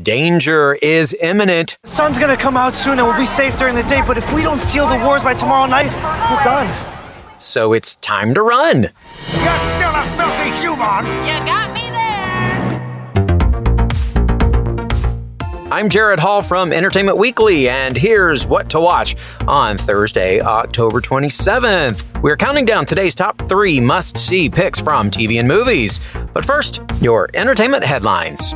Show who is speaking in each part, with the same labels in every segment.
Speaker 1: Danger is imminent.
Speaker 2: The sun's gonna come out soon and we'll be safe during the day, but if we don't seal the wards by tomorrow night, we're done.
Speaker 1: So it's time to run.
Speaker 3: You're still a filthy human!
Speaker 4: You got me there!
Speaker 1: I'm Jared Hall from Entertainment Weekly, and here's what to watch on Thursday, October 27th. We're counting down today's top three must see picks from TV and movies. But first, your entertainment headlines.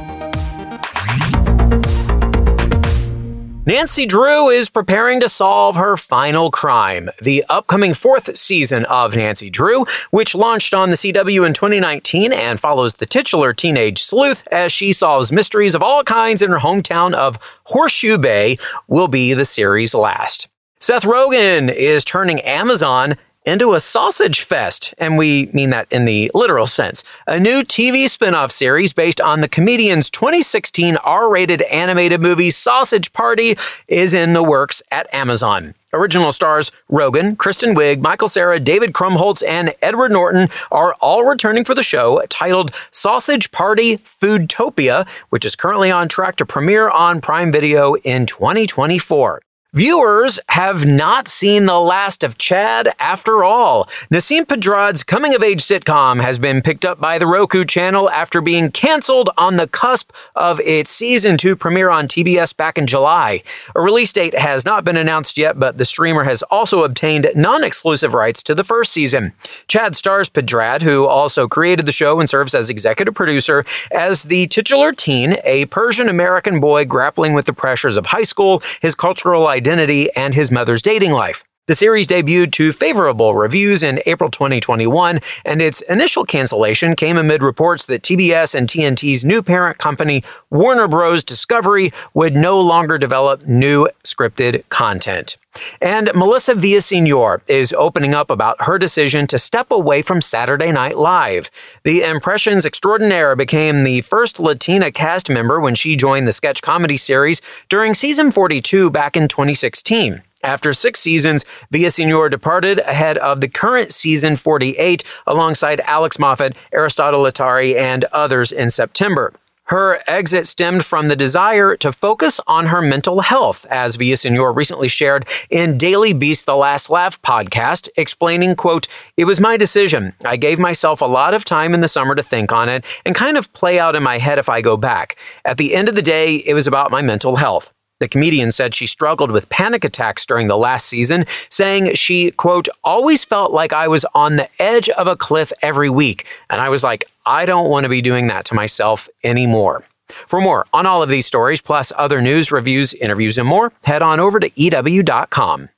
Speaker 1: Nancy Drew is preparing to solve her final crime. The upcoming fourth season of Nancy Drew, which launched on the CW in 2019 and follows the titular teenage sleuth as she solves mysteries of all kinds in her hometown of Horseshoe Bay, will be the series' last. Seth Rogen is turning Amazon into a sausage fest, and we mean that in the literal sense. A new TV spin-off series based on the comedian's 2016 R-rated animated movie Sausage Party is in the works at Amazon. Original stars Rogen, Kristen Wiig, Michael Cera, David Krumholtz, and Edward Norton are all returning for the show titled Sausage Party Foodtopia, which is currently on track to premiere on Prime Video in 2024. Viewers have not seen the last of Chad after all. Nasim Pedrad's coming of age sitcom has been picked up by the Roku channel after being canceled on the cusp of its season 2 premiere on TBS back in July. A release date has not been announced yet, but the streamer has also obtained non exclusive rights to the first season. Chad stars Pedrad, who also created the show and serves as executive producer, as the titular teen, a Persian American boy grappling with the pressures of high school, his cultural identity identity and his mother's dating life. The series debuted to favorable reviews in April 2021, and its initial cancellation came amid reports that TBS and TNT's new parent company, Warner Bros. Discovery, would no longer develop new scripted content. And Melissa Villaseñor is opening up about her decision to step away from Saturday Night Live. The Impressions Extraordinaire became the first Latina cast member when she joined the sketch comedy series during season 42 back in 2016. After six seasons, Villaseñor departed ahead of the current season 48 alongside Alex Moffat, Aristotle Athari, and others in September. Her exit stemmed from the desire to focus on her mental health, as Villaseñor recently shared in Daily Beast The Last Laugh podcast, explaining, quote, It was my decision. I gave myself a lot of time in the summer to think on it and kind of play out in my head if I go back. At the end of the day, it was about my mental health. The comedian said she struggled with panic attacks during the last season, saying she, quote, always felt like I was on the edge of a cliff every week. And I was like, I don't want to be doing that to myself anymore. For more on all of these stories, plus other news, reviews, interviews, and more, head on over to EW.com.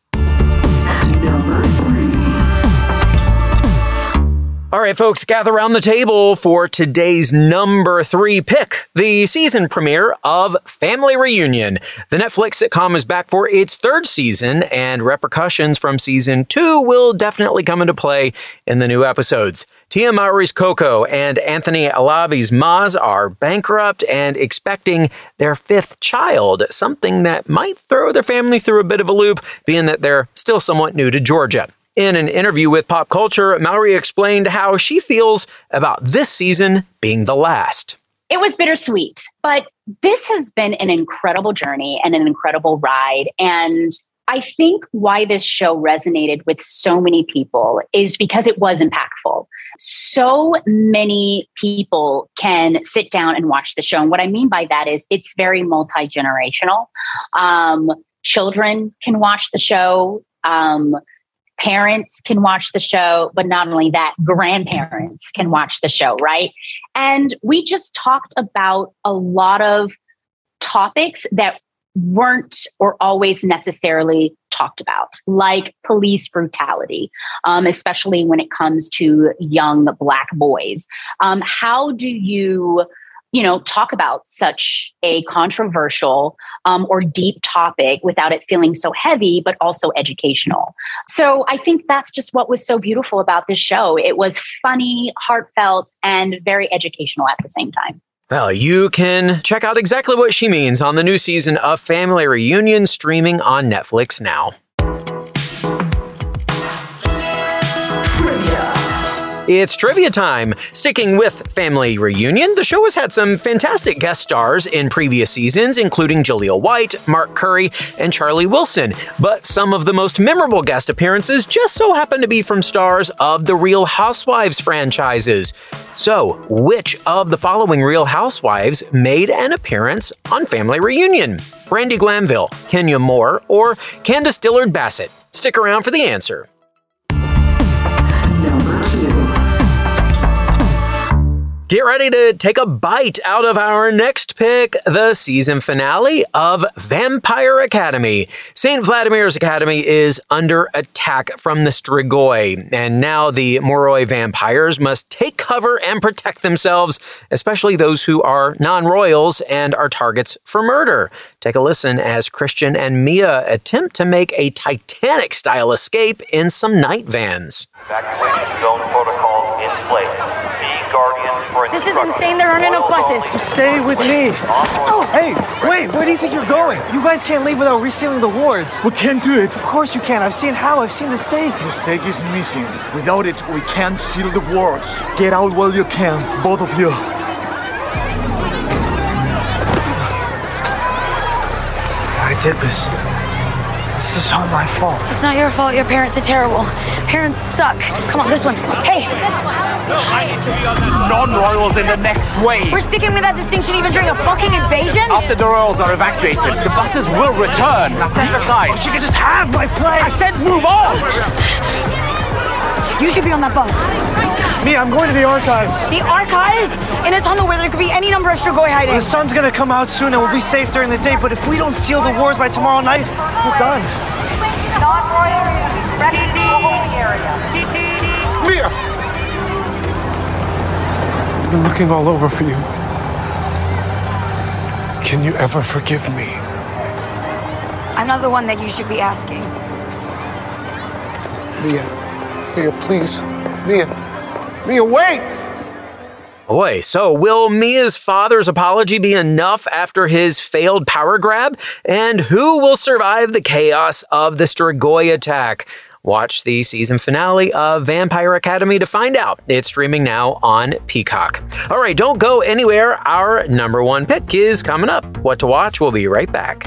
Speaker 1: All right, folks, gather around the table for today's number three pick, the season premiere of Family Reunion. The Netflix sitcom is back for its third season, and repercussions from season two will definitely come into play in the new episodes. Tia Mowry's Coco and Anthony Alabi's Moz are bankrupt and expecting their fifth child, something that might throw their family through a bit of a loop, being that they're still somewhat new to Georgia. In an interview with Pop Culture, Mowry explained how she feels about this season being the last.
Speaker 5: It was bittersweet, but this has been an incredible journey and an incredible ride. And I think why this show resonated with so many people is because it was impactful. So many people can sit down and watch the show. And what I mean by that is it's very multi generational. Um, children can watch the show. Um, parents can watch the show, but not only that, grandparents can watch the show, right? And we just talked about a lot of topics that weren't or always necessarily talked about, like police brutality, um, especially when it comes to young Black boys. Um, how do you you know talk about such a controversial um, or deep topic without it feeling so heavy but also educational. So i think that's just what was so beautiful about this show. It was funny heartfelt and very educational at the same time.
Speaker 1: Well, you can check out exactly what she means on the new season of Family Reunion streaming on Netflix now. It's trivia time. Sticking with Family Reunion, the show has had some fantastic guest stars in previous seasons, including Jaleel White, Mark Curry, and Charlie Wilson. But some of the most memorable guest appearances just so happen to be from stars of the Real Housewives franchises. So, which of the following Real Housewives made an appearance on Family Reunion? Brandi Glanville, Kenya Moore, or Candiace Dillard Bassett? Stick around for the answer. Get ready to take a bite out of our next pick, the season finale of Vampire Academy. St. Vladimir's Academy is under attack from the Strigoi, and now the Moroi vampires must take cover and protect themselves, especially those who are non royals and are targets for murder. Take a listen as Christian and Mia attempt to make a Titanic style escape in some night vans.
Speaker 6: Evacuation zone protocols in place. Be guardians for
Speaker 7: This is insane. There aren't enough buses.
Speaker 2: Just stay with me.
Speaker 7: Oh.
Speaker 2: Hey, wait, where do you think you're going? You guys can't leave without resealing the wards.
Speaker 3: We can't do it.
Speaker 2: Of course you can. I've seen how. I've seen the stake.
Speaker 3: The stake is missing. Without it, we can't seal the wards. Get out while you can, both of you.
Speaker 2: I did this. This is all my fault.
Speaker 7: It's not your fault. Your parents are terrible. Parents suck. Come on, this one. Hey, The giant can be us.
Speaker 8: non-royals in the next wave.
Speaker 7: we're sticking with that distinction even during a fucking invasion?
Speaker 8: After the royals are evacuated, the buses will return. That's Now step aside.
Speaker 2: She could just have my place.
Speaker 8: I said move on.
Speaker 7: You should be on that bus.
Speaker 2: Me, I'm going to the archives.
Speaker 7: The archives? In a tunnel where there could be any number of Strigoi hiding.
Speaker 2: The sun's gonna come out soon and we'll be safe during the day, but if we don't seal the wards by tomorrow night, we're done.
Speaker 3: Mia! I've been looking all over for you. Can you ever forgive me?
Speaker 7: I'm not the one that you should be asking.
Speaker 3: Mia. Please. Mia. Mia, wait!
Speaker 1: Boy, so will Mia's father's apology be enough after his failed power grab? And who will survive the chaos of the Strigoi attack? Watch the season finale of Vampire Academy to find out. It's streaming now on Peacock. All right, don't go anywhere. Our number one pick is coming up. What to watch? We'll be right back.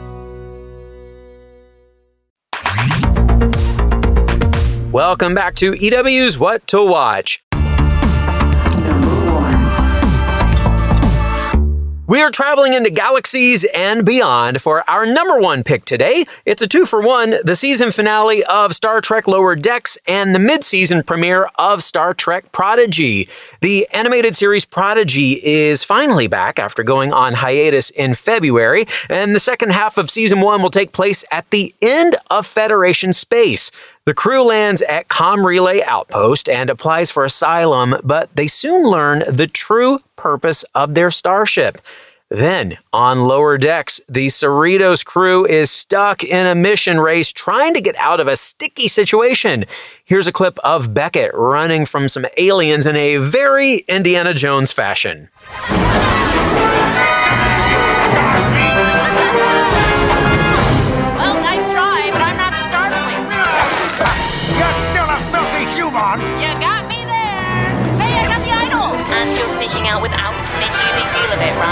Speaker 1: Welcome back to EW's What to Watch. We are traveling into galaxies and beyond for our number one pick today. It's a two for one, the season finale of Star Trek Lower Decks and the mid-season premiere of Star Trek Prodigy. The animated series Prodigy is finally back after going on hiatus in February, and the second half of season one will take place at the end of Federation space. The crew lands at Com Relay Outpost and applies for asylum, but they soon learn the true purpose of their starship. Then, on lower decks, the Cerritos crew is stuck in a mission race trying to get out of a sticky situation. Here's a clip of Beckett running from some aliens in a very Indiana Jones fashion.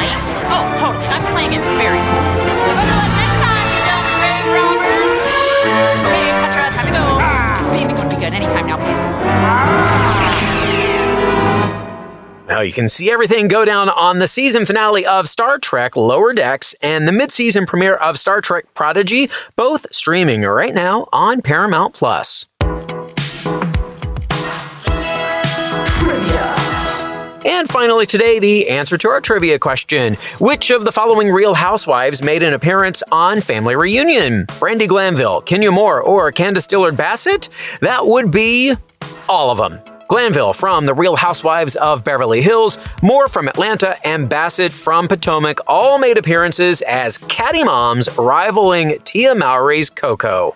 Speaker 9: Deal of it, right?
Speaker 4: Oh, totally. I'm playing it very cool. But uh, next time, you dumb grave robbers. Okay, Petra, time to go. Baby, gonna be good anytime now, please.
Speaker 1: Now you can see everything go down on the season finale of Star Trek Lower Decks and the mid-season premiere of Star Trek Prodigy, both streaming right now on Paramount Plus. And finally, today, the answer to our trivia question Which of the following real housewives made an appearance on Family Reunion? Brandi Glanville, Kenya Moore, or Candiace Dillard Bassett? That would be all of them. Glanville from The Real Housewives of Beverly Hills, Moore from Atlanta, and Bassett from Potomac all made appearances as caddy moms rivaling Tia Mowry's Coco.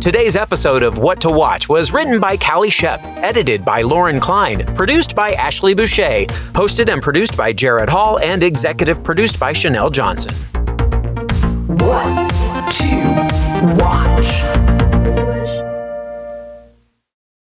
Speaker 1: Today's episode of What to Watch was written by Callie Shep, edited by Lauren Klein, produced by Ashley Boucher, hosted and produced by Jared Hall, and executive produced by Chanel Johnson.
Speaker 10: What to watch?